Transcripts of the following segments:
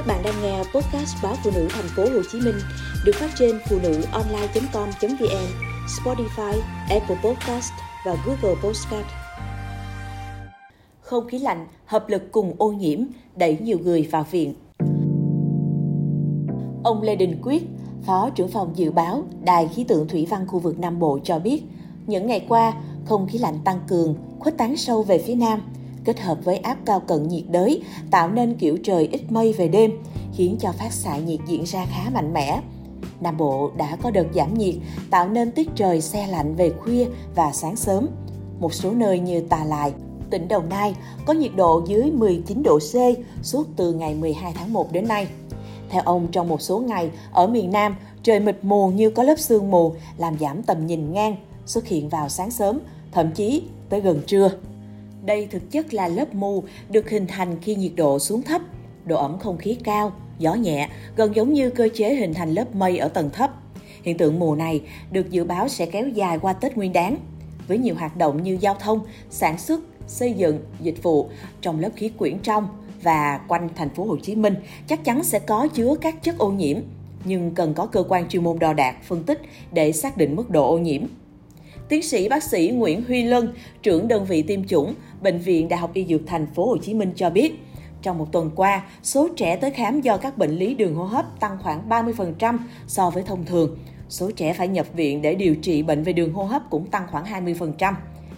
Các bạn đang nghe podcast báo phụ nữ thành phố Hồ Chí Minh được phát trên phụ nữ online.com.vn, Spotify, Apple Podcast và Google Podcast. Không khí lạnh hợp lực cùng ô nhiễm đẩy nhiều người vào viện. Ông Lê Đình Quyết, Phó trưởng phòng dự báo Đài khí tượng thủy văn khu vực Nam Bộ cho biết, những ngày qua, không khí lạnh tăng cường, khuếch tán sâu về phía Nam – kết hợp với áp cao cận nhiệt đới tạo nên kiểu trời ít mây về đêm, khiến cho phát xạ nhiệt diễn ra khá mạnh mẽ. Nam Bộ đã có đợt giảm nhiệt, tạo nên tiết trời xe lạnh về khuya và sáng sớm. Một số nơi như Tà Lại, tỉnh Đồng Nai có nhiệt độ dưới 19 độ C suốt từ ngày 12 tháng 1 đến nay. Theo ông, trong một số ngày, ở miền Nam, trời mịt mù như có lớp sương mù làm giảm tầm nhìn ngang, xuất hiện vào sáng sớm, thậm chí tới gần trưa. Đây thực chất là lớp mù được hình thành khi nhiệt độ xuống thấp, độ ẩm không khí cao, gió nhẹ, gần giống như cơ chế hình thành lớp mây ở tầng thấp. Hiện tượng mù này được dự báo sẽ kéo dài qua Tết Nguyên đán, với nhiều hoạt động như giao thông, sản xuất, xây dựng, dịch vụ trong lớp khí quyển trong và quanh thành phố Hồ Chí Minh chắc chắn sẽ có chứa các chất ô nhiễm, nhưng cần có cơ quan chuyên môn đo đạc, phân tích để xác định mức độ ô nhiễm. Tiến sĩ bác sĩ Nguyễn Huy Lân, trưởng đơn vị tiêm chủng, Bệnh viện Đại học Y Dược Thành phố Hồ Chí Minh cho biết, trong một tuần qua, số trẻ tới khám do các bệnh lý đường hô hấp tăng khoảng 30% so với thông thường. Số trẻ phải nhập viện để điều trị bệnh về đường hô hấp cũng tăng khoảng 20%.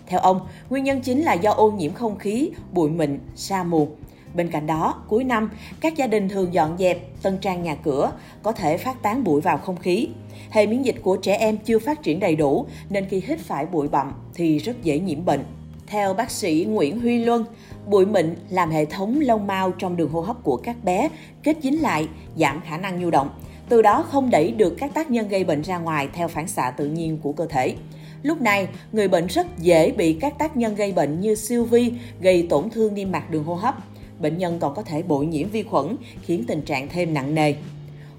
Theo ông, nguyên nhân chính là do ô nhiễm không khí, bụi mịn, sa mù. Bên cạnh đó, cuối năm, các gia đình thường dọn dẹp, tân trang nhà cửa, có thể phát tán bụi vào không khí. Hệ miễn dịch của trẻ em chưa phát triển đầy đủ, nên khi hít phải bụi bặm thì rất dễ nhiễm bệnh. Theo bác sĩ Nguyễn Huy Luân, bụi mịn làm hệ thống lông mao trong đường hô hấp của các bé kết dính lại, giảm khả năng nhu động, từ đó không đẩy được các tác nhân gây bệnh ra ngoài theo phản xạ tự nhiên của cơ thể. Lúc này, người bệnh rất dễ bị các tác nhân gây bệnh như siêu vi gây tổn thương niêm mạc đường hô hấp. Bệnh nhân còn có thể bội nhiễm vi khuẩn, khiến tình trạng thêm nặng nề.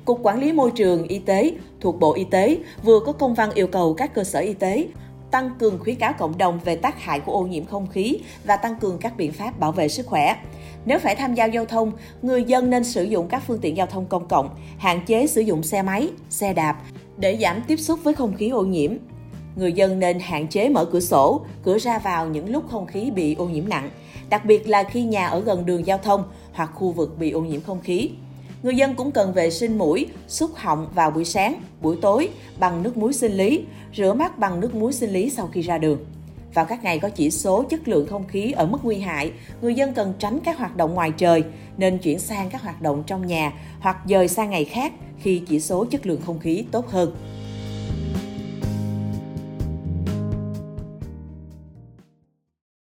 Cục Quản lý Môi trường Y tế thuộc Bộ Y tế vừa có công văn yêu cầu các cơ sở y tế tăng cường khuyến cáo cộng đồng về tác hại của ô nhiễm không khí và tăng cường các biện pháp bảo vệ sức khỏe. Nếu phải tham gia giao thông, người dân nên sử dụng các phương tiện giao thông công cộng, hạn chế sử dụng xe máy, xe đạp để giảm tiếp xúc với không khí ô nhiễm. Người dân nên hạn chế mở cửa sổ, cửa ra vào những lúc không khí bị ô nhiễm nặng, đặc biệt là khi nhà ở gần đường giao thông hoặc khu vực bị ô nhiễm không khí. Người dân cũng cần vệ sinh mũi, xúc họng vào buổi sáng, buổi tối bằng nước muối sinh lý, rửa mắt bằng nước muối sinh lý sau khi ra đường. Vào các ngày có chỉ số chất lượng không khí ở mức nguy hại, người dân cần tránh các hoạt động ngoài trời, nên chuyển sang các hoạt động trong nhà hoặc dời sang ngày khác khi chỉ số chất lượng không khí tốt hơn.